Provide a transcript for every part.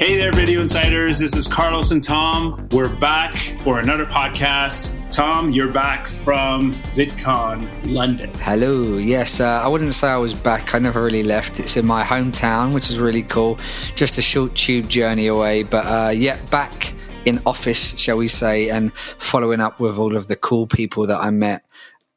Hey there, Video Insiders. This is Carlos and Tom. We're back for another podcast. Tom, you're back from VidCon London. Hello. Yes, uh, I wouldn't say I was back. I never really left. It's in my hometown, which is really cool. Just a short tube journey away. But uh, yeah, back in office, shall we say, and following up with all of the cool people that I met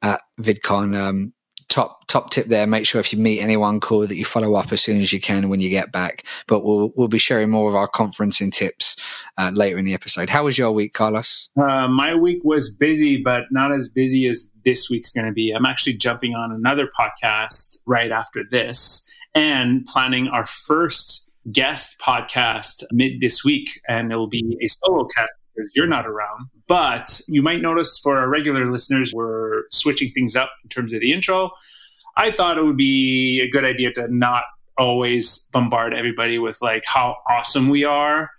at VidCon. Um, top top tip there. Make sure if you meet anyone cool that you follow up as soon as you can when you get back. But we'll we'll be sharing more of our conferencing tips uh, later in the episode. How was your week, Carlos? Uh, my week was busy, but not as busy as this week's going to be. I'm actually jumping on another podcast right after this and planning our first guest podcast mid this week, and it'll be a solo cast because you're not around. But you might notice for our regular listeners, we're switching things up in terms of the intro. I thought it would be a good idea to not always bombard everybody with like how awesome we are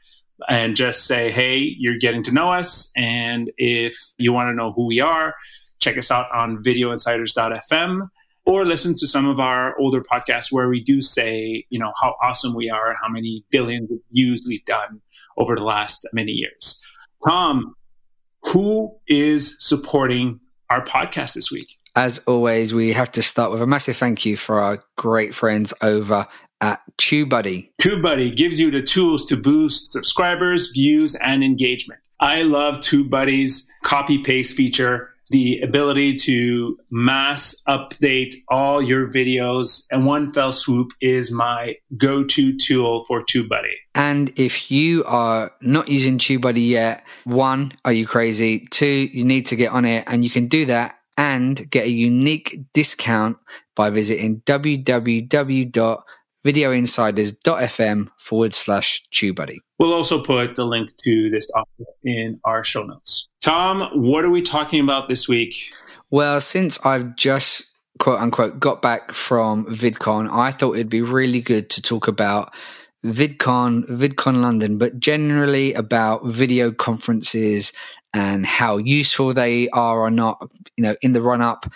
and just say, hey, you're getting to know us. And if you want to know who we are, check us out on videoinsiders.fm or listen to some of our older podcasts where we do say, you know, how awesome we are and how many billions of views we've done over the last many years. Tom, who is supporting our podcast this week? As always, we have to start with a massive thank you for our great friends over at TubeBuddy. TubeBuddy gives you the tools to boost subscribers, views, and engagement. I love TubeBuddy's copy paste feature the ability to mass update all your videos in one fell swoop is my go-to tool for TubeBuddy. And if you are not using TubeBuddy yet, one, are you crazy? Two, you need to get on it and you can do that and get a unique discount by visiting www videoinsiders.fm forward slash TubeBuddy. We'll also put the link to this offer in our show notes. Tom, what are we talking about this week? Well, since I've just quote unquote got back from VidCon, I thought it'd be really good to talk about VidCon, VidCon London, but generally about video conferences and how useful they are or not, you know, in the run up.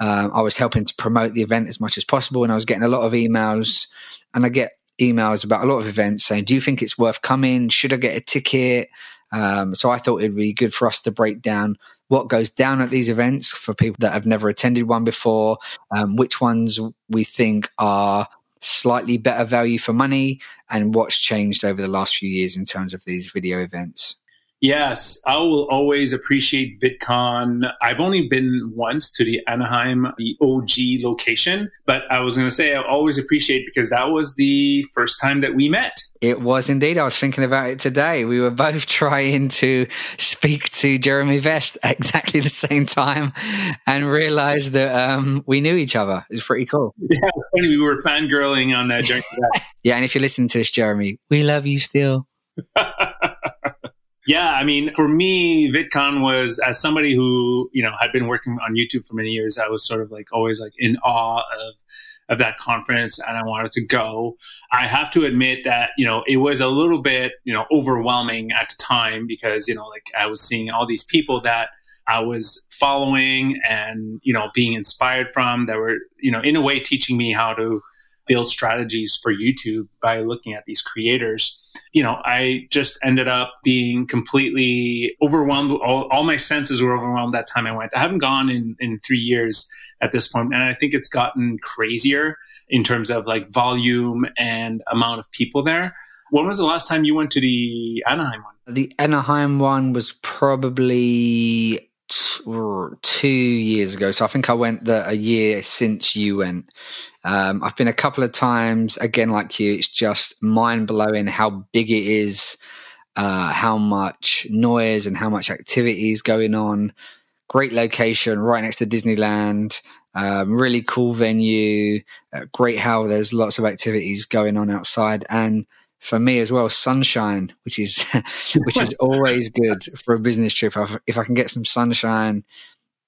Um, I was helping to promote the event as much as possible, and I was getting a lot of emails and I get emails about a lot of events saying, "Do you think it's worth coming? Should I get a ticket?" Um, so I thought it'd be good for us to break down what goes down at these events for people that have never attended one before, um, which ones we think are slightly better value for money, and what's changed over the last few years in terms of these video events. Yes, I will always appreciate VidCon. I've only been once to the Anaheim, the OG location, but I was going to say I always appreciate because that was the first time that we met. It was indeed. I was thinking about it today. We were both trying to speak to Jeremy Vest at exactly the same time and realized that um, we knew each other. It was pretty cool. Yeah, funny. We were fangirling on that that. yeah, and if you're listening to this, Jeremy, we love you still. Yeah, I mean, for me, VidCon was as somebody who you know had been working on YouTube for many years. I was sort of like always like in awe of of that conference, and I wanted to go. I have to admit that you know it was a little bit you know overwhelming at the time because you know like I was seeing all these people that I was following and you know being inspired from that were you know in a way teaching me how to build strategies for YouTube by looking at these creators. You know, I just ended up being completely overwhelmed. All, all my senses were overwhelmed that time I went. I haven't gone in, in three years at this point, and I think it's gotten crazier in terms of like volume and amount of people there. When was the last time you went to the Anaheim one? The Anaheim one was probably two years ago. So I think I went the, a year since you went. Um, I've been a couple of times. Again, like you, it's just mind blowing how big it is, uh, how much noise and how much activity is going on. Great location, right next to Disneyland. Um, really cool venue. Uh, great how there's lots of activities going on outside and for me as well, sunshine, which is which is always good for a business trip. If I can get some sunshine,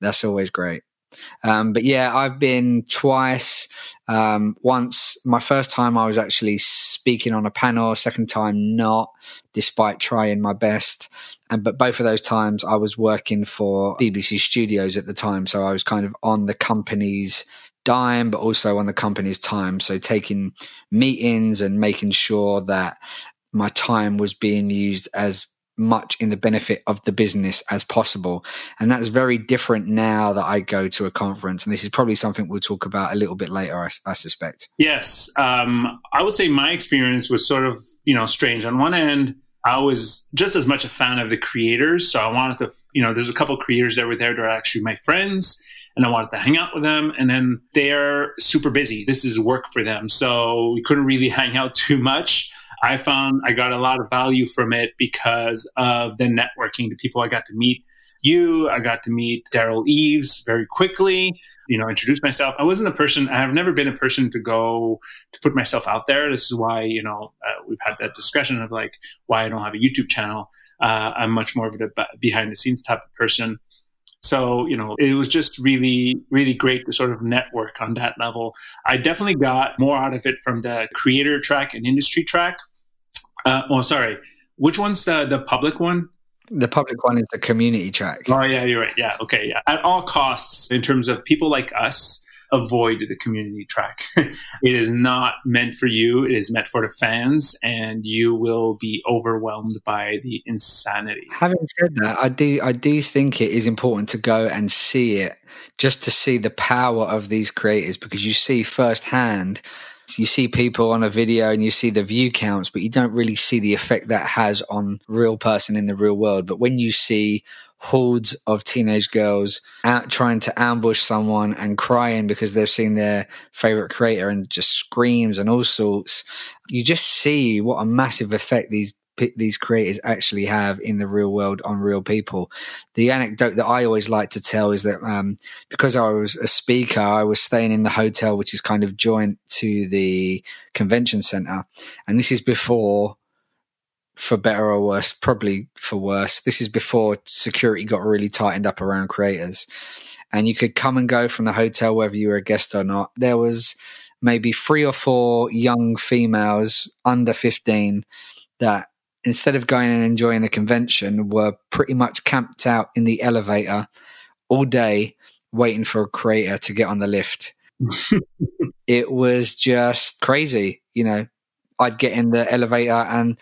that's always great. Um, but yeah, I've been twice. Um, once, my first time, I was actually speaking on a panel. Second time, not, despite trying my best. And but both of those times, I was working for BBC Studios at the time, so I was kind of on the company's dime, but also on the company's time. So taking meetings and making sure that my time was being used as much in the benefit of the business as possible. And that's very different now that I go to a conference. And this is probably something we'll talk about a little bit later, I, I suspect. Yes. Um, I would say my experience was sort of, you know, strange. On one end, I was just as much a fan of the creators. So I wanted to, you know, there's a couple creators that were there that are actually my friends and I wanted to hang out with them. And then they're super busy. This is work for them. So we couldn't really hang out too much. I found I got a lot of value from it because of the networking, the people I got to meet. You, I got to meet Derral Eves very quickly, you know, introduce myself. I wasn't a person, I've never been a person to go to put myself out there. This is why, you know, uh, we've had that discussion of like why I don't have a YouTube channel. Uh, I'm much more of a behind the scenes type of person. So, you know, it was just really, really great to sort of network on that level. I definitely got more out of it from the creator track and industry track. Uh, oh, sorry. Which one's the, the public one? The public one is the community track. Oh, yeah, you're right. Yeah, okay. Yeah. At all costs, in terms of people like us, avoid the community track. it is not meant for you. It is meant for the fans, and you will be overwhelmed by the insanity. Having said that, I do I do think it is important to go and see it just to see the power of these creators because you see firsthand you see people on a video and you see the view counts, but you don't really see the effect that has on real person in the real world. But when you see hordes of teenage girls out trying to ambush someone and crying because they've seen their favorite creator and just screams and all sorts. You just see what a massive effect these these creators actually have in the real world on real people. The anecdote that I always like to tell is that um, because I was a speaker, I was staying in the hotel, which is kind of joint to the convention center, and this is before for better or worse, probably for worse. This is before security got really tightened up around creators. And you could come and go from the hotel whether you were a guest or not. There was maybe three or four young females under 15 that instead of going and enjoying the convention were pretty much camped out in the elevator all day waiting for a creator to get on the lift. it was just crazy, you know. I'd get in the elevator and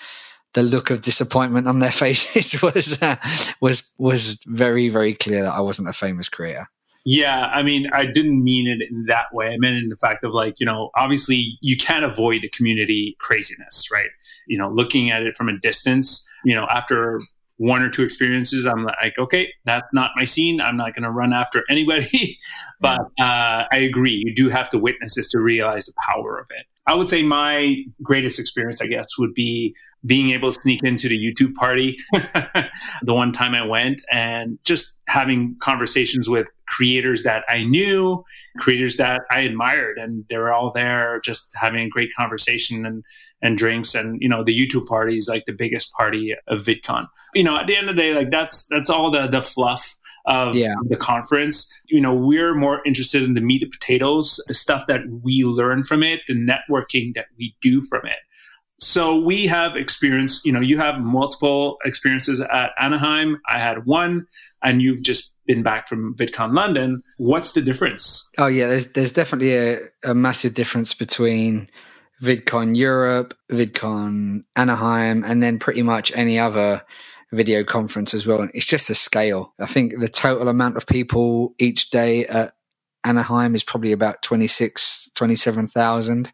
the look of disappointment on their faces was uh, was was very very clear that I wasn't a famous creator. Yeah, I mean, I didn't mean it in that way. I meant in the fact of like, you know, obviously you can't avoid the community craziness, right? You know, looking at it from a distance, you know, after one or two experiences, I'm like, okay, that's not my scene. I'm not going to run after anybody. but uh, I agree. You do have to witness this to realize the power of it. I would say my greatest experience, I guess, would be being able to sneak into the YouTube party the one time I went and just having conversations with creators that I knew, creators that I admired, and they were all there just having a great conversation and and drinks and you know the YouTube party is like the biggest party of VidCon. You know, at the end of the day, like that's that's all the the fluff of yeah. the conference. You know, we're more interested in the meat and potatoes, the stuff that we learn from it, the networking that we do from it. So we have experience, you know, you have multiple experiences at Anaheim. I had one, and you've just been back from VidCon London. What's the difference? Oh yeah, there's there's definitely a, a massive difference between VidCon Europe, VidCon Anaheim, and then pretty much any other video conference as well. It's just the scale. I think the total amount of people each day at Anaheim is probably about 26, 27,000.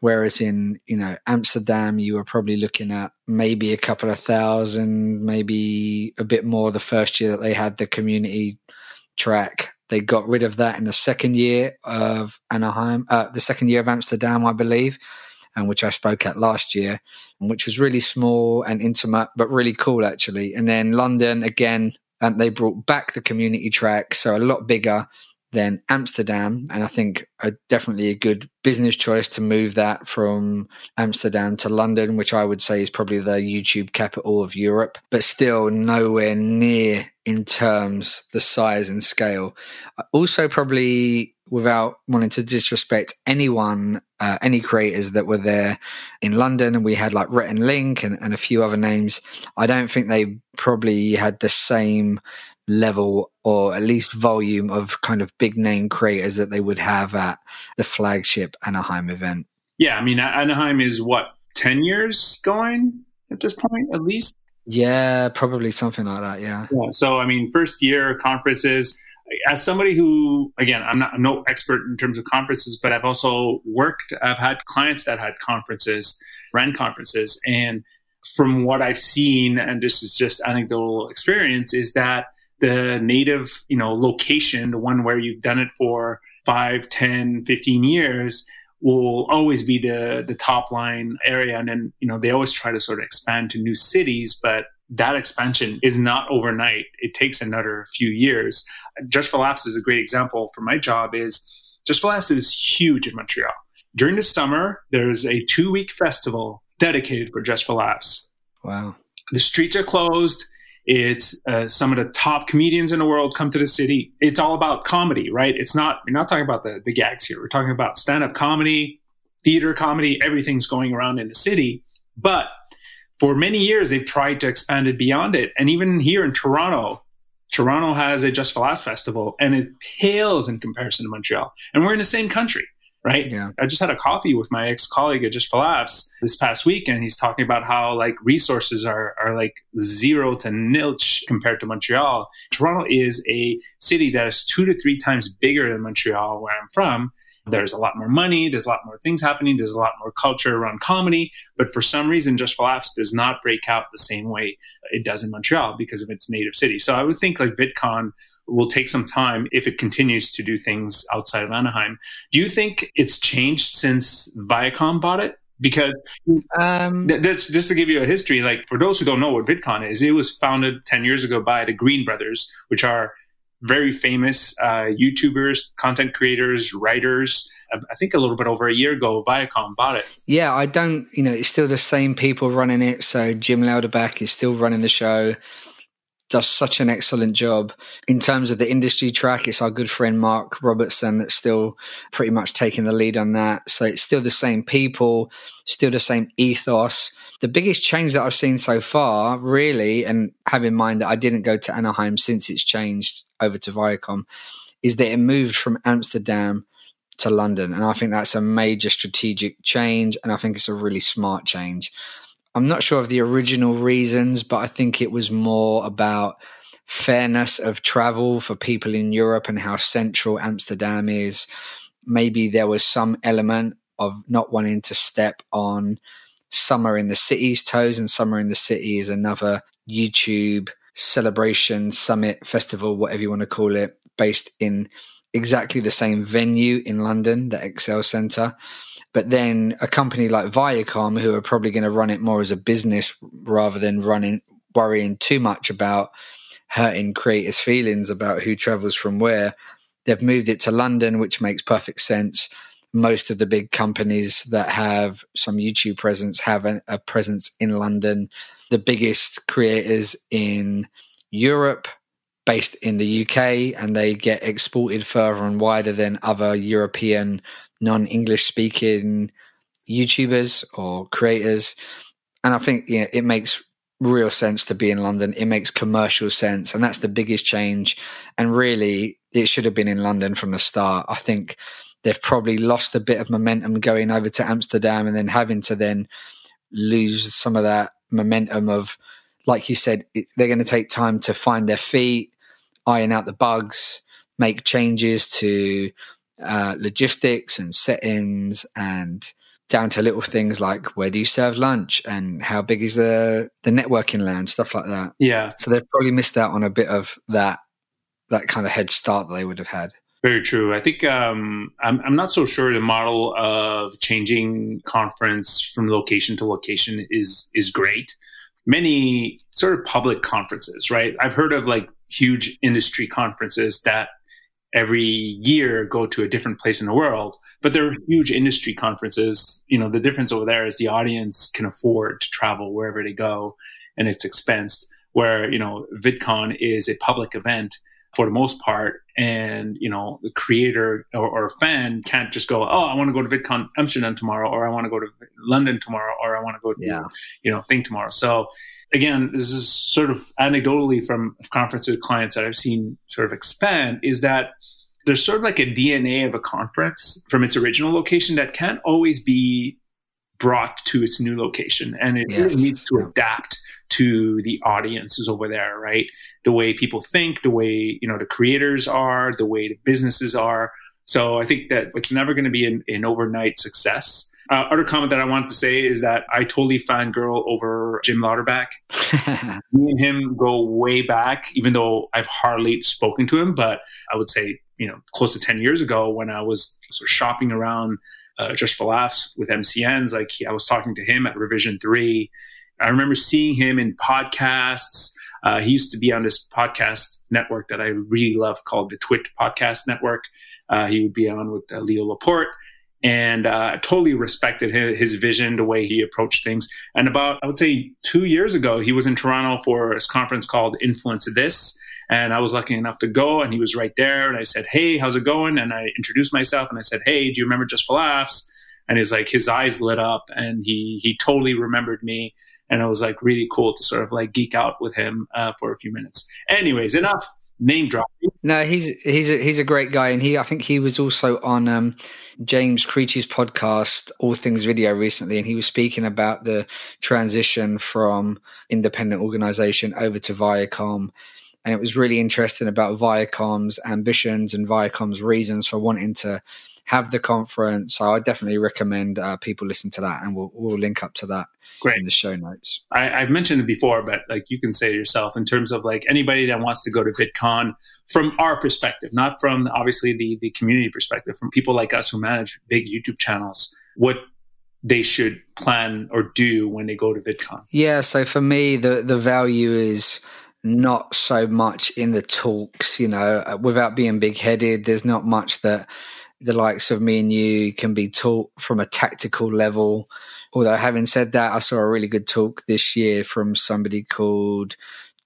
Whereas in, you know, Amsterdam, you were probably looking at maybe a couple of thousand, maybe a bit more the first year that they had the community track. They got rid of that in the second year of Anaheim, uh, the second year of Amsterdam, I believe and which I spoke at last year, which was really small and intimate, but really cool actually. And then London again, and they brought back the community track, so a lot bigger than Amsterdam, and I think a, definitely a good business choice to move that from Amsterdam to London, which I would say is probably the YouTube capital of Europe, but still nowhere near in terms the size and scale. Also, probably without wanting to disrespect anyone, uh, any creators that were there in London, and we had like Rhett and Link and, and a few other names. I don't think they probably had the same level or at least volume of kind of big name creators that they would have at the flagship Anaheim event. Yeah, I mean Anaheim is what 10 years going at this point, at least. Yeah, probably something like that. Yeah. Yeah. So, I mean, first year conferences, as somebody who, again, I'm not no expert in terms of conferences, but I've also worked, I've had clients that had conferences, ran conferences. And from what I've seen, and this is just anecdotal experience, is that the native, you know, location, the one where you've done it for 5, 10, 15 years, will always be the the top line area and then you know they always try to sort of expand to new cities but that expansion is not overnight it takes another few years just for laughs is a great example for my job is just for laughs is huge in montreal during the summer there's a two week festival dedicated for just for laughs wow the streets are closed it's uh, some of the top comedians in the world come to the city. It's all about comedy, right? It's not, we're not talking about the, the gags here. We're talking about stand up comedy, theater comedy, everything's going around in the city. But for many years, they've tried to expand it beyond it. And even here in Toronto, Toronto has a Just for Laughs festival and it pales in comparison to Montreal. And we're in the same country right? Yeah. I just had a coffee with my ex colleague at Just for Laughs this past week, and he's talking about how like resources are are like zero to nilch compared to Montreal. Toronto is a city that is two to three times bigger than Montreal, where I'm from. There's a lot more money. There's a lot more things happening. There's a lot more culture around comedy. But for some reason, Just for Laughs does not break out the same way it does in Montreal because of its native city. So I would think like VidCon will take some time if it continues to do things outside of Anaheim. Do you think it's changed since Viacom bought it? Because um, just, just to give you a history, like for those who don't know what VidCon is, it was founded 10 years ago by the Green Brothers, which are very famous uh, YouTubers, content creators, writers. I think a little bit over a year ago, Viacom bought it. Yeah, I don't, you know, it's still the same people running it. So Jim Louderback is still running the show does such an excellent job. In terms of the industry track, it's our good friend Mark Robertson that's still pretty much taking the lead on that. So it's still the same people, still the same ethos. The biggest change that I've seen so far, really, and have in mind that I didn't go to Anaheim since it's changed over to Viacom, is that it moved from Amsterdam to London. And I think that's a major strategic change. And I think it's a really smart change. I'm not sure of the original reasons, but I think it was more about fairness of travel for people in Europe and how central Amsterdam is. Maybe there was some element of not wanting to step on Summer in the City's toes, and Summer in the City is another YouTube celebration, summit, festival, whatever you want to call it, based in exactly the same venue in London, the ExCeL Centre. But then a company like Viacom, who are probably going to run it more as a business rather than running worrying too much about hurting creators' feelings about who travels from where, they've moved it to London, which makes perfect sense. Most of the big companies that have some YouTube presence have a, a presence in London. The biggest creators in Europe based in the UK and they get exported further and wider than other European non English speaking YouTubers or creators. And I think you know, it makes real sense to be in London. It makes commercial sense. And that's the biggest change. And really, it should have been in London from the start. I think they've probably lost a bit of momentum going over to Amsterdam and then having to then lose some of that momentum of, like you said, it, they're going to take time to find their feet, iron out the bugs, make changes to uh, logistics and settings and down to little things like where do you serve lunch and how big is the the networking lounge stuff like that. Yeah. So they've probably missed out on a bit of that that kind of head start that they would have had. Very true. I think um, I'm, I'm not so sure the model of changing conference from location to location is is great. Many sort of public conferences right? I've heard of like huge industry conferences that every year go to a different place in the world. But there are huge industry conferences. You know, the difference over there is the audience can afford to travel wherever they go and it's expensed. Where, you know, VidCon is a public event for the most part. And, you know, the creator or, or fan can't just go, oh, I want to go to VidCon Amsterdam tomorrow, or I want to go to London tomorrow, or I want to go to, yeah. you know, thing tomorrow. So again, this is sort of anecdotally from conferences clients that I've seen sort of expand is that there's sort of like a DNA of a conference from its original location that can't always be brought to its new location. And it Yes, really needs to adapt to the audiences over there right? The way people think the way you know the creators are the way the businesses are. So i think that it's never going to be an, an overnight success uh, other comment that i wanted to say is that i totally fangirl over jim louderback me and him go way back, even though I've hardly spoken to him. But I would say, you know, close to 10 years ago when I was sort of shopping around uh, just for laughs with MCNs, like I was talking to him at Revision 3. I remember seeing him in podcasts. Uh, he used to be on this podcast network that I really love called the Twit Podcast Network. Uh, he would be on with uh, Leo Laporte and uh, totally respected his, his, vision, the way he approached things. And about, I would say, two years ago, he was in Toronto for a conference called Influence This. And I was lucky enough to go, and he was right there. And I said, Hey, how's it going? And I introduced myself and I said, Hey, do you remember Just for Laughs? And he's like, his eyes lit up and he, he totally remembered me. And it was like really cool to sort of like geek out with him uh, for a few minutes. Anyways, enough name dropping. No, he's he's a, he's a great guy, and he I think he was also on um, James Creechy's podcast, All Things Video, recently, and he was speaking about the transition from independent organization over to Viacom. And it was really interesting about Viacom's ambitions and Viacom's reasons for wanting to have the conference. So I definitely recommend uh, people listen to that, and we'll, we'll link up to that Great. in the show notes. I, have mentioned it before, but like you can say it yourself in terms of like anybody that wants to go to VidCon from our perspective, not from obviously the the community perspective, from people like us who manage big YouTube channels, what they should plan or do when they go to VidCon. Yeah, so for me, the the value is not so much in the talks. You know, without being big headed, there's not much that the likes of me and you can be taught from a tactical level. Although, having said that, I saw a really good talk this year from somebody called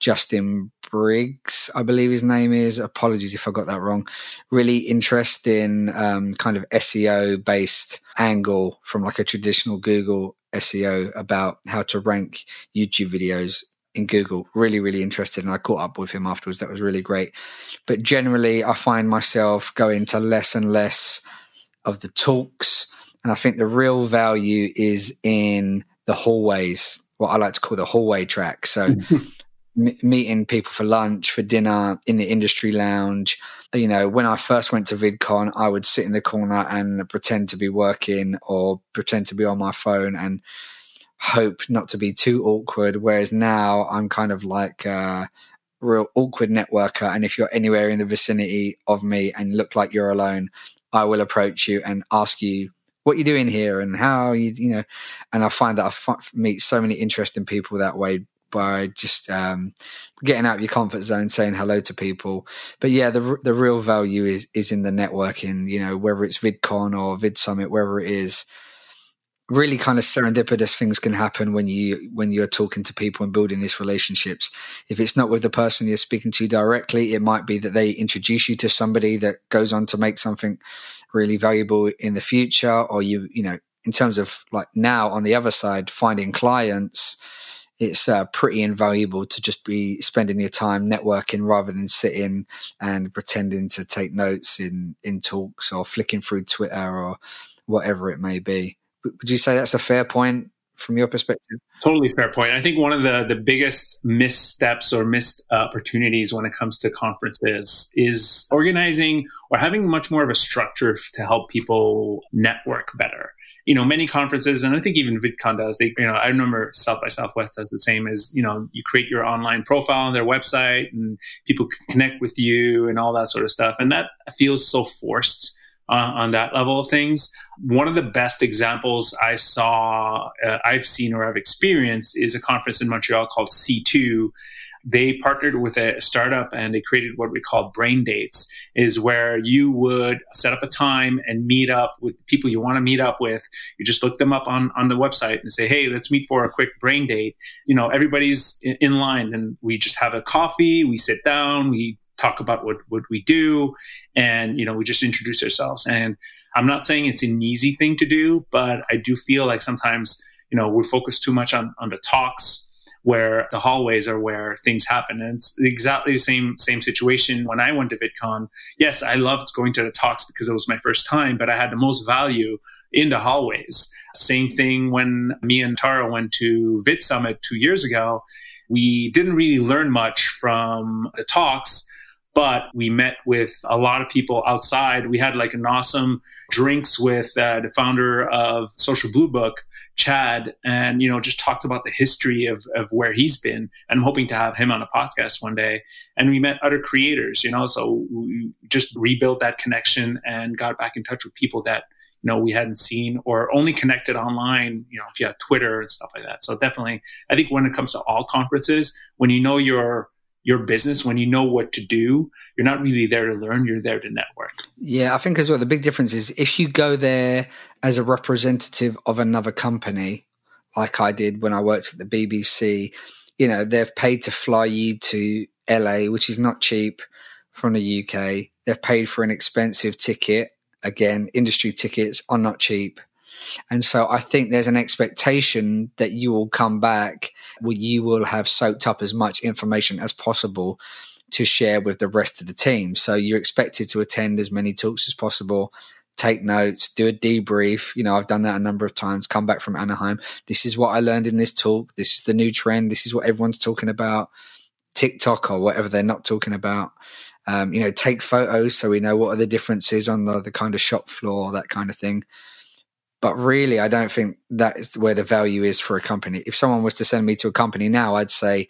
Justin Briggs, I believe his name is. Apologies if I got that wrong. Really interesting, um, kind of SEO based angle from like a traditional Google SEO about how to rank YouTube videos in Google. Really, really interested. And I caught up with him afterwards. That was really great. But generally, I find myself going to less and less of the talks. And I think the real value is in the hallways, what I like to call the hallway track. So, m- meeting people for lunch, for dinner, in the industry lounge. You know, when I first went to VidCon, I would sit in the corner and pretend to be working or pretend to be on my phone and hope not to be too awkward. Whereas now I'm kind of like a real awkward networker. And if you're anywhere in the vicinity of me and look like you're alone, I will approach you and ask you what you're doing here and how you, you know. And I find that I f- meet so many interesting people that way by just um, getting out of your comfort zone, saying hello to people. But yeah, the the real value is is in the networking. You know, whether it's VidCon or Vid Summit, wherever it is really kind of serendipitous things can happen when you when you're talking to people and building these relationships. If it's not with the person you're speaking to directly it might be that they introduce you to somebody that goes on to make something really valuable in the future or you you know in terms of like now on the other side finding clients it's uh, pretty invaluable to just be spending your time networking rather than sitting and pretending to take notes in in talks or flicking through twitter or whatever it may be would you say that's a fair point from your perspective? Totally fair point. I think one of the the biggest missteps or missed opportunities when it comes to conferences is organizing or having much more of a structure to help people network better. You know, many conferences, and I think even VidCon does. They, you know, I remember South by Southwest does the same. As you know, you create your online profile on their website, and people connect with you and all that sort of stuff, and that feels so forced uh, on that level of things. One of the best examples I saw, uh, I've seen or I've experienced is a conference in Montreal called C2. They partnered with a startup and they created what we call brain dates, is where you would set up a time and meet up with people you want to meet up with. You just look them up on, on the website and say, hey, let's meet for a quick brain date. You know, everybody's in line and we just have a coffee, we sit down, we talk about what, what we do and you know we just introduce ourselves. And i'm not saying it's an easy thing to do but i do feel like sometimes you know we focus too much on on the talks where the hallways are where things happen. And it's exactly the same same situation. When i went to vidcon yes i loved going to the talks because it was my first time but i had the most value in the hallways. Same thing when me and Tara went to Vid Summit two years ago. We didn't really learn much from the talks, but we met with a lot of people outside. We had like an awesome drinks with uh, the founder of Social Blue Book, Chad, and you know just talked about the history of of where he's been. And I'm hoping to have him on a podcast one day. And we met other creators, you know, so we just rebuilt that connection and got back in touch with people that you know we hadn't seen or only connected online. You know, if you have Twitter and stuff like that. So definitely, I think when it comes to all conferences, when you know your your business when you know what to do you're not really there to learn you're there to network. Yeah i think as well the big difference is if you go there as a representative of another company like i did when i worked at the bbc you know they've paid to fly you to la which is not cheap from the uk they've paid for an expensive ticket. Again industry tickets are not cheap. And so I think there's an expectation that you will come back you will have soaked up as much information as possible to share with the rest of the team. So you're expected to attend as many talks as possible, take notes, do a debrief. You know, I've done that a number of times, come back from Anaheim. This is what I learned in this talk. This is the new trend. This is what everyone's talking about. TikTok or whatever they're not talking about. Um, you know, take photos so we know what are the differences on the, the kind of shop floor, that kind of thing. But really, I don't think that is where the value is for a company. If someone was to send me to a company now, I'd say,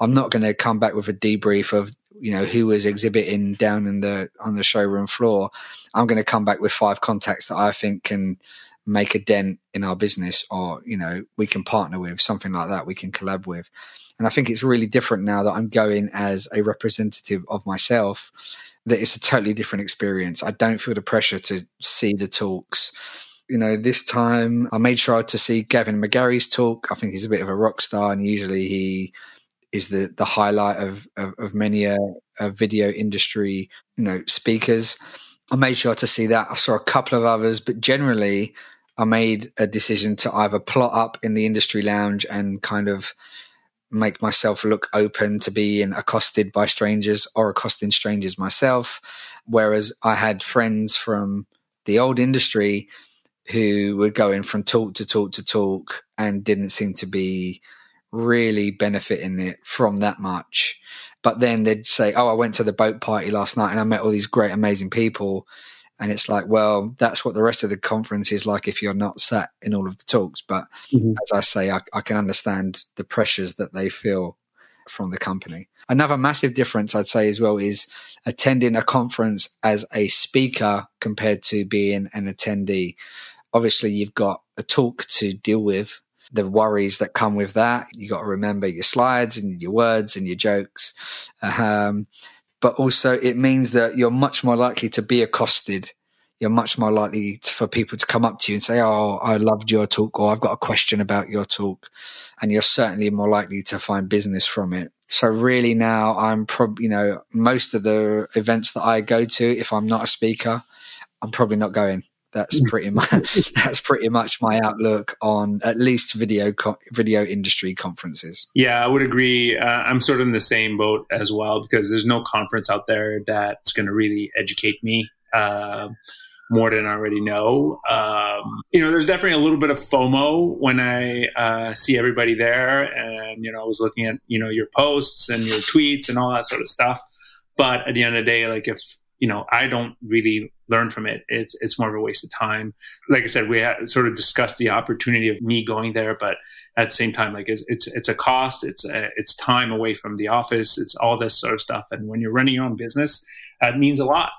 I'm not going to come back with a debrief of you know who was exhibiting down in the on the showroom floor. I'm going to come back with five contacts that I think can make a dent in our business, or you know we can partner with something like that. We can collab with, and I think it's really different now that I'm going as a representative of myself. That it's a totally different experience. I don't feel the pressure to see the talks you know, this time I made sure to see Gavin McGarry's talk. I think he's a bit of a rock star, and usually he is the the highlight of of, of many a, a, video industry, you know, speakers. I made sure to see that. I saw a couple of others, but generally, I made a decision to either plot up in the industry lounge and kind of make myself look open to being accosted by strangers or accosting strangers myself. Whereas I had friends from the old industry who were going from talk to talk to talk and didn't seem to be really benefiting it from that much. But then they'd say, Oh, I went to the boat party last night and I met all these great, amazing people. And it's like, well, that's what the rest of the conference is like if you're not sat in all of the talks. But mm-hmm. as I say, I, I, can understand the pressures that they feel from the company. Another massive difference I'd say as well is attending a conference as a speaker compared to being an attendee obviously you've got a talk to deal with the worries that come with that. You got to remember your slides and your words and your jokes. Um, but also, it means that you're much more likely to be accosted. You're much more likely to, for people to come up to you and say, "Oh, I loved your talk," or "I've got a question about your talk," and you're certainly more likely to find business from it. So really, now I'm probably, you know, most of the events that I go to, if I'm not a speaker, I'm probably not going that's mm. pretty much that's pretty much my outlook on at least video co- video industry conferences. Yeah, I would agree. Uh, I'm sort of in the same boat as well because there's no conference out there that's going to really educate me. Uh, more than I already know. Um, you know, there's definitely a little bit of FOMO when I uh, see everybody there, and you know, I was looking at you know your posts and your tweets and all that sort of stuff. But at the end of the day, like if you know, I don't really learn from it. It's it's more of a waste of time. Like I said, we sort of discussed the opportunity of me going there, but at the same time, like it's it's, it's a cost. It's a, it's time away from the office. It's all this sort of stuff. And when you're running your own business, that means a lot.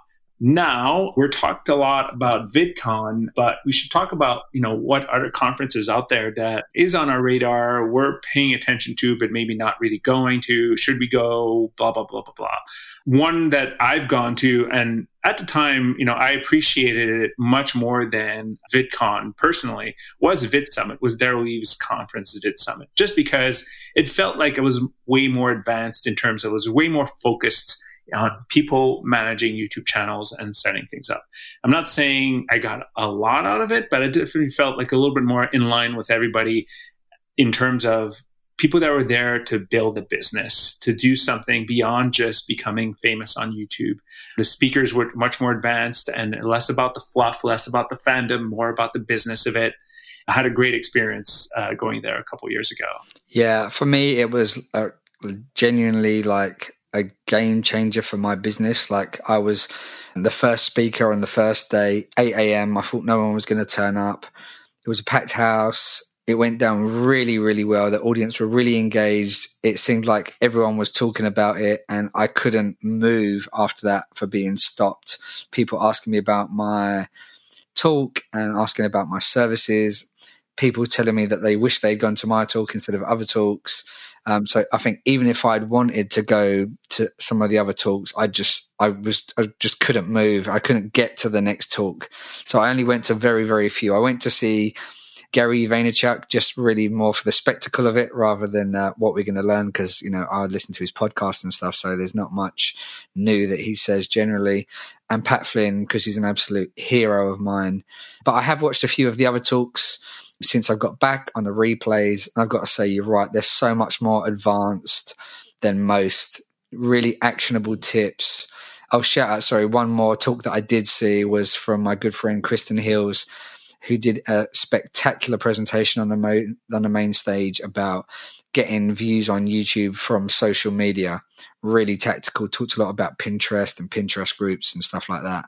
Now we're talked a lot about VidCon, but we should talk about you know what other conferences out there that is on our radar. We're paying attention to, but maybe not really going to. Should we go? Blah blah blah blah blah. One that I've gone to, and at the time, you know, I appreciated it much more than VidCon personally. Was Vid Summit was Derral Eves' conference, the Vid Summit, just because it felt like it was way more advanced in terms of it was way more focused on people managing YouTube channels and setting things up. I'm not saying I got a lot out of it, but it definitely felt like a little bit more in line with everybody in terms of people that were there to build a business, to do something beyond just becoming famous on YouTube. The speakers were much more advanced and less about the fluff, less about the fandom, more about the business of it. I had a great experience uh, going there a couple years ago. Yeah, for me, it was uh, genuinely like a game changer for my business. Like I was the first speaker on the first day, 8 a.m. I thought no one was going to turn up. It was a packed house. It went down really, really well. The audience were really engaged. It seemed like everyone was talking about it, and I couldn't move after that for being stopped. People asking me about my talk and asking about my services. People telling me that they wish they'd gone to my talk instead of other talks. Um, so I think even if I'd wanted to go to some of the other talks, I just I was I just couldn't move. I couldn't get to the next talk. So I only went to very very few. I went to see Gary Vaynerchuk, just really more for the spectacle of it rather than uh, what we're going to learn. Because you know, I listen to his podcast and stuff, so there's not much new that he says generally. And Pat Flynn, because he's an absolute hero of mine. But I have watched a few of the other talks since I've got back on the replays, I've got to say, you're right. They're so much more advanced than most. Really actionable tips. I'll shout out. Sorry, one more talk that I did see was from my good friend Kristen Hills who did a spectacular presentation on the mo- on the main stage about getting views on YouTube from social media. Really tactical. Talked a lot about Pinterest and Pinterest groups and stuff like that.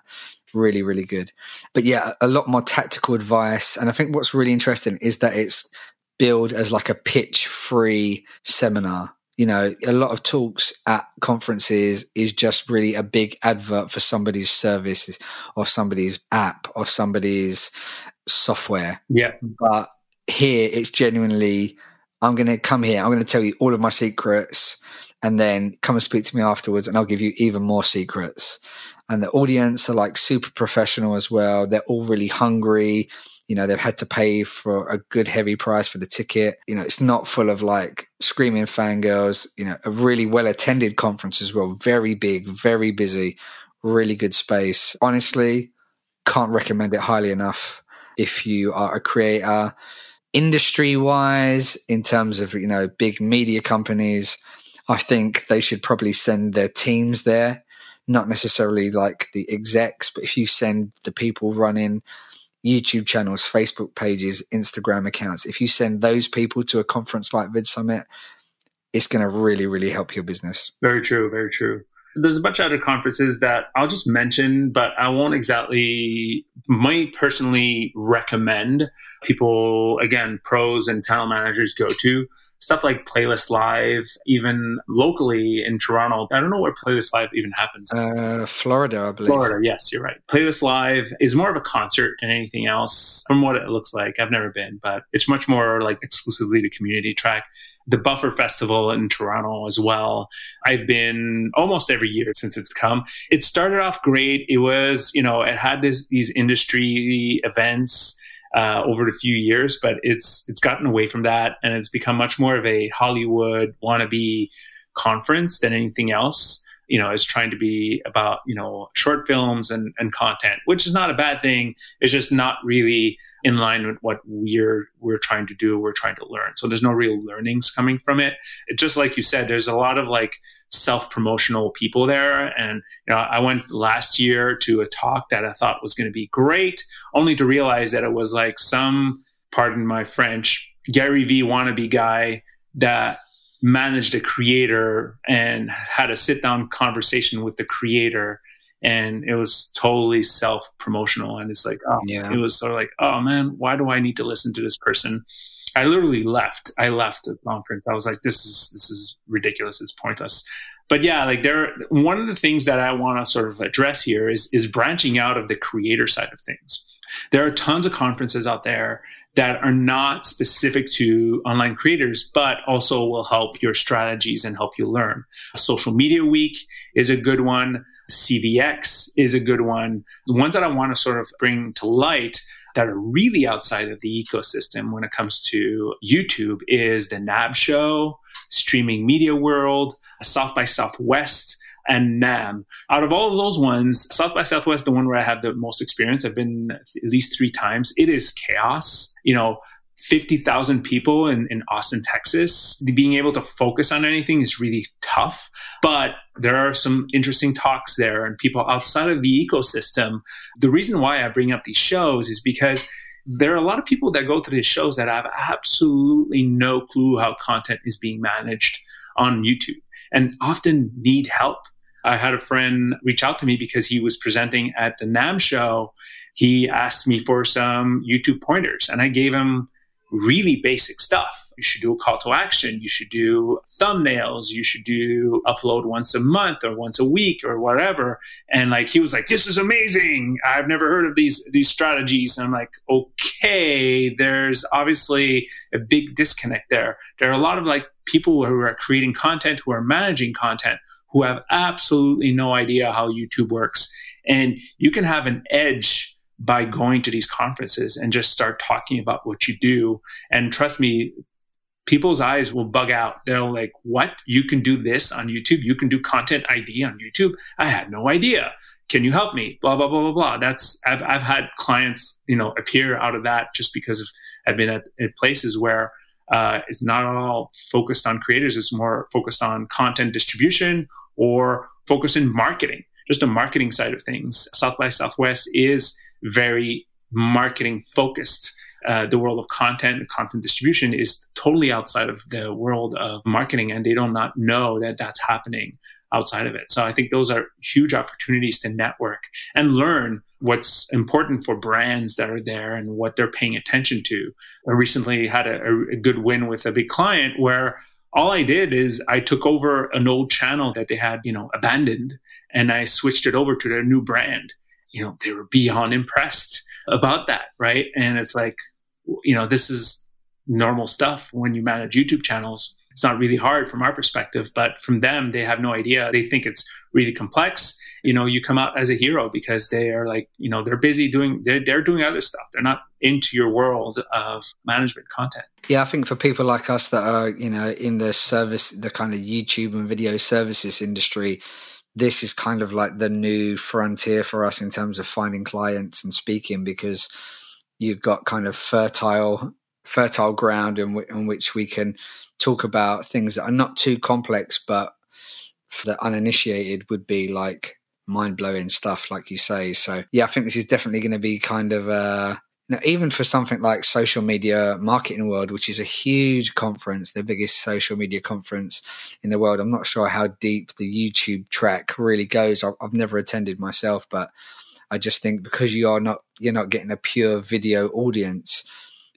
Really, really good. But yeah, a lot more tactical advice. And I think what's really interesting is that it's billed as like a pitch free seminar you know, a lot of talks at conferences is just really a big advert for somebody's services or somebody's app or somebody's software. Yeah. But here it's genuinely, I'm going to come here, I'm going to tell you all of my secrets and then come and speak to me afterwards and I'll give you even more secrets. And the audience are like super professional as well. They're all really hungry. You know, they've had to pay for a good heavy price for the ticket. You know, it's not full of like screaming fangirls. You know, a really well attended conference as well. Very big, very busy, really good space. Honestly, can't recommend it highly enough if you are a creator industry wise in terms of you know big media companies i think they should probably send their teams there not necessarily like the execs but if you send the people running youtube channels facebook pages instagram accounts if you send those people to a conference like vid summit it's going to really really help your business. Very true very true there's a bunch of other conferences that I'll just mention, but I won't exactly, might personally recommend people, again, pros and channel managers go to. Stuff like Playlist Live, even locally in Toronto. I don't know where Playlist Live even happens. Uh, Florida, I believe. Florida, yes, you're right. Playlist Live is more of a concert than anything else, from what it looks like. I've never been, but it's much more like exclusively the community track the Buffer Festival in Toronto as well. I've been almost every year since it's come. It started off great. It was, you know, it had this, these industry events uh, over a few years, but it's it's gotten away from that and it's become much more of a Hollywood wannabe conference than anything else you know, is trying to be about, you know, short films and, and content, which is not a bad thing. It's just not really in line with what we're we're trying to do, we're trying to learn. So there's no real learnings coming from it. it just like you said, there's a lot of like self-promotional people there. And you know, I went last year to a talk that I thought was going to be great, only to realize that it was like some, pardon my French, Gary V wannabe guy that managed a creator and had a sit down conversation with the creator and it was totally self promotional and it's like oh yeah. it was sort of like oh man why do i need to listen to this person? I literally left. I left the conference. I was like this is this is ridiculous. It's pointless. But yeah like there one of the things that i want to sort of address here is is branching out of the creator side of things. There are tons of conferences out there that are not specific to online creators, but also will help your strategies and help you learn. Social Media Week is a good one. CVX is a good one. The ones that I want to sort of bring to light that are really outside of the ecosystem when it comes to YouTube is the NAB show, Streaming Media World, South by Southwest, and NAM. Out of all of those ones, South by Southwest, the one where I have the most experience, I've been at least three times. It is chaos. You know, 50,000 people in, in Austin, Texas. Being able to focus on anything is really tough, but there are some interesting talks there and people outside of the ecosystem. The reason why I bring up these shows is because there are a lot of people that go to these shows that have absolutely no clue how content is being managed on YouTube and often need help. I had a friend reach out to me because he was presenting at the NAB show. He asked me for some YouTube pointers, and I gave him really basic stuff. You should do a call to action. You should do thumbnails. You should do upload once a month or once a week or whatever. And like he was like, "This is amazing. I've never heard of these these strategies." And I'm like, "Okay, there's obviously a big disconnect there. There are a lot of like people who are creating content, who are managing content, who have absolutely no idea how YouTube works, and you can have an edge." by going to these conferences and just start talking about what you do. And trust me, people's eyes will bug out. They're like, what? You can do this on YouTube? You can do content ID on YouTube? I had no idea. Can you help me? Blah, blah, blah, blah, blah. That's, I've, I've had clients, you know, appear out of that just because of, I've been at, at places where uh, it's not all focused on creators. It's more focused on content distribution or focus in marketing, just the marketing side of things. South by Southwest is very marketing focused. Uh, the world of content content distribution is totally outside of the world of marketing, and they do not know that that's happening outside of it. So I think those are huge opportunities to network and learn what's important for brands that are there and what they're paying attention to. I recently had a, a good win with a big client where all I did is I took over an old channel that they had, you know, abandoned and I switched it over to their new brand you know, they were beyond impressed about that, right? And it's like, you know, this is normal stuff when you manage YouTube channels. It's not really hard from our perspective, but from them, they have no idea. They think it's really complex. You know, you come out as a hero because they are like, you know, they're busy doing, they're, they're doing other stuff. They're not into your world of management content. Yeah, I think for people like us that are, you know, in the service, the kind of YouTube and video services industry, this is kind of like the new frontier for us in terms of finding clients and speaking because you've got kind of fertile fertile ground in, w- in which we can talk about things that are not too complex but for the uninitiated would be like mind-blowing stuff like you say so yeah i think this is definitely going to be kind of uh, a now, even for something like social media marketing world, which is a huge conference, the biggest social media conference in the world, I'm not sure how deep the YouTube track really goes. I've never attended myself, but I just think because you are not you're not getting a pure video audience,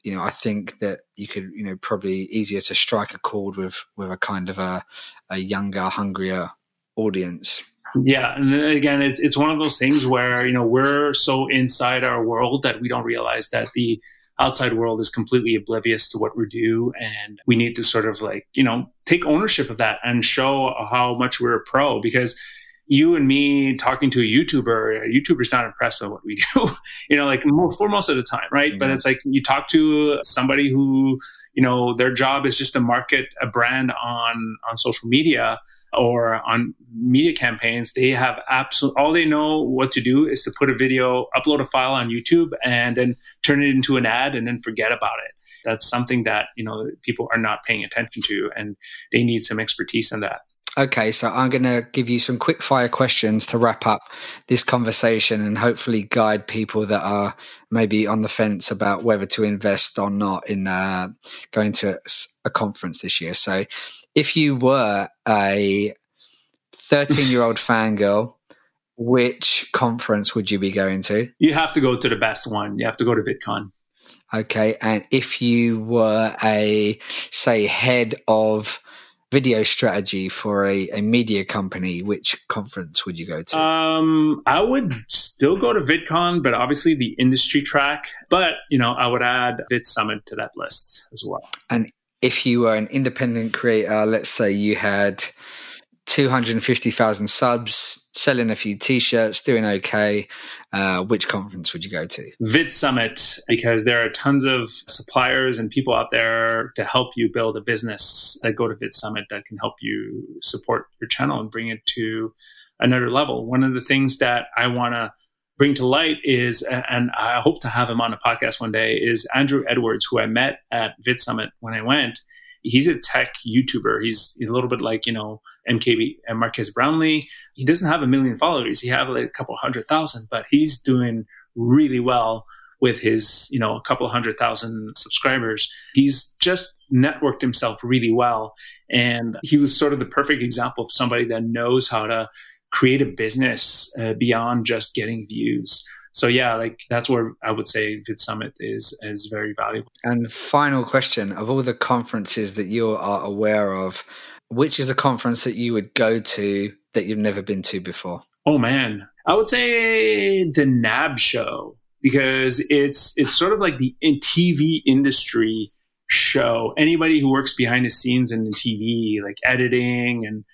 you know, I think that you could, you know, probably easier to strike a chord with with a kind of a a younger, hungrier audience. Yeah, and again, it's it's one of those things where you know we're so inside our world that we don't realize that the outside world is completely oblivious to what we do, and we need to sort of like you know take ownership of that and show how much we're a pro because you and me talking to a YouTuber, a YouTuber's not impressed with what we do, you know, like for most of the time, right? Mm-hmm. But it's like you talk to somebody who, you know, their job is just to market a brand on on social media or on media campaigns, they have absolute all they know what to do is to put a video, upload a file on YouTube, and then turn it into an ad, and then forget about it. That's something that you know people are not paying attention to, and they need some expertise in that. Okay, so I'm going to give you some quick fire questions to wrap up this conversation and hopefully guide people that are maybe on the fence about whether to invest or not in uh, going to a conference this year. So, if you were a 13 year old fangirl, which conference would you be going to? You have to go to the best one. You have to go to VidCon. Okay. And if you were a, say, head of video strategy for a, a media company, which conference would you go to? Um, I would still go to VidCon, but obviously the industry track. But, you know, I would add Vid Summit to that list as well. And if you were an independent creator, let's say you had 250,000 subs, selling a few t-shirts, doing okay, uh, which conference would you go to? Vid Summit, because there are tons of suppliers and people out there to help you build a business that go to Vid Summit that can help you support your channel and bring it to another level. One of the things that I want to bring to light is, and I hope to have him on a podcast one day, is Andrew Edwards, who I met at Vid Summit when I went. He's a tech YouTuber. He's a little bit like, you know, MKB and uh, Marques Brownlee. He doesn't have a million followers. He have like a couple hundred thousand, but he's doing really well with his, you know, a couple hundred thousand subscribers. He's just networked himself really well. And he was sort of the perfect example of somebody that knows how to create a business uh, beyond just getting views. So yeah, like that's where I would say Vid Summit is is very valuable. And final question: of all the conferences that you are aware of, which is a conference that you would go to that you've never been to before? Oh man, I would say the NAB show because it's it's sort of like the TV industry show. Anybody who works behind the scenes in the TV, like editing and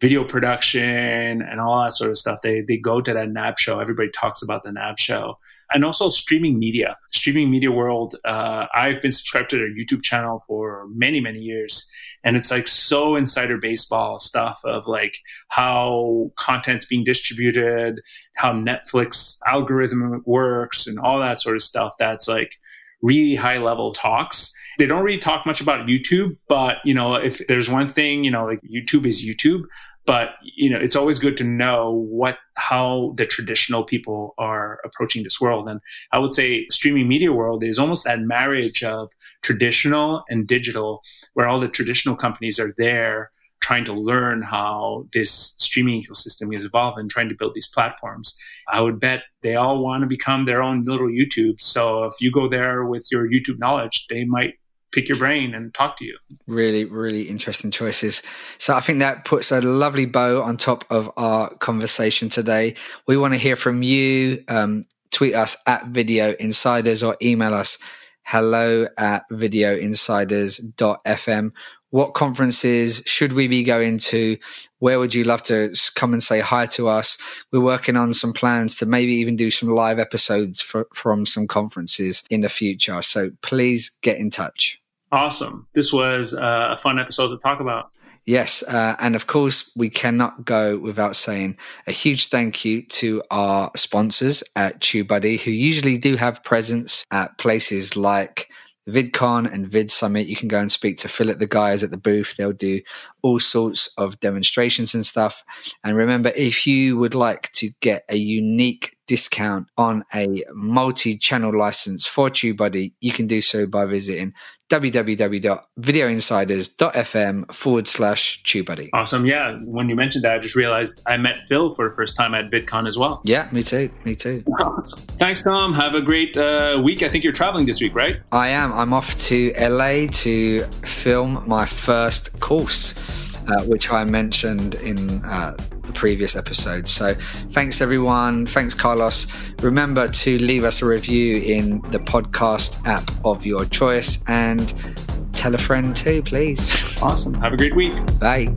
video production and all that sort of stuff. They they go to that NAB show. Everybody talks about the NAB show, and also streaming media, streaming media world. Uh, I've been subscribed to their YouTube channel for many many years, and it's like so insider baseball stuff of like how content's being distributed, how Netflix algorithm works, and all that sort of stuff. That's like really high level talks they don't really talk much about YouTube, but you know, if there's one thing, you know, like YouTube is YouTube, but you know, it's always good to know what how the traditional people are approaching this world. And I would say streaming media world is almost that marriage of traditional and digital, where all the traditional companies are there trying to learn how this streaming ecosystem is evolving, trying to build these platforms. I would bet they all want to become their own little YouTube. So if you go there with your YouTube knowledge, they might pick your brain and talk to you. Really, really interesting choices. So I think that puts a lovely bow on top of our conversation today. We want to hear from you. Um, tweet us at Video Insiders or email us hello at videoinsiders.fm. What conferences should we be going to? Where would you love to come and say hi to us? We're working on some plans to maybe even do some live episodes for, from some conferences in the future. So please get in touch. Awesome. This was uh, a fun episode to talk about. Yes, uh, and of course, we cannot go without saying a huge thank you to our sponsors at TubeBuddy, who usually do have presence at places like VidCon and Vid Summit. You can go and speak to Philip, the guys at the booth. They'll do all sorts of demonstrations and stuff. And remember, if you would like to get a unique discount on a multi-channel license for TubeBuddy, you can do so by visiting www.videoinsiders.fm forward slash TubeBuddy. Awesome. Yeah. When you mentioned that, I just realized I met Phil for the first time at VidCon as well. Yeah, me too. Me too. Thanks, Tom. Have a great uh, week. I think you're traveling this week, right? I am. I'm off to LA to film my first course uh, which I mentioned in uh, the previous episode. So thanks, everyone. Thanks, Carlos. Remember to leave us a review in the podcast app of your choice and tell a friend too, please. Awesome. Have a great week. Bye.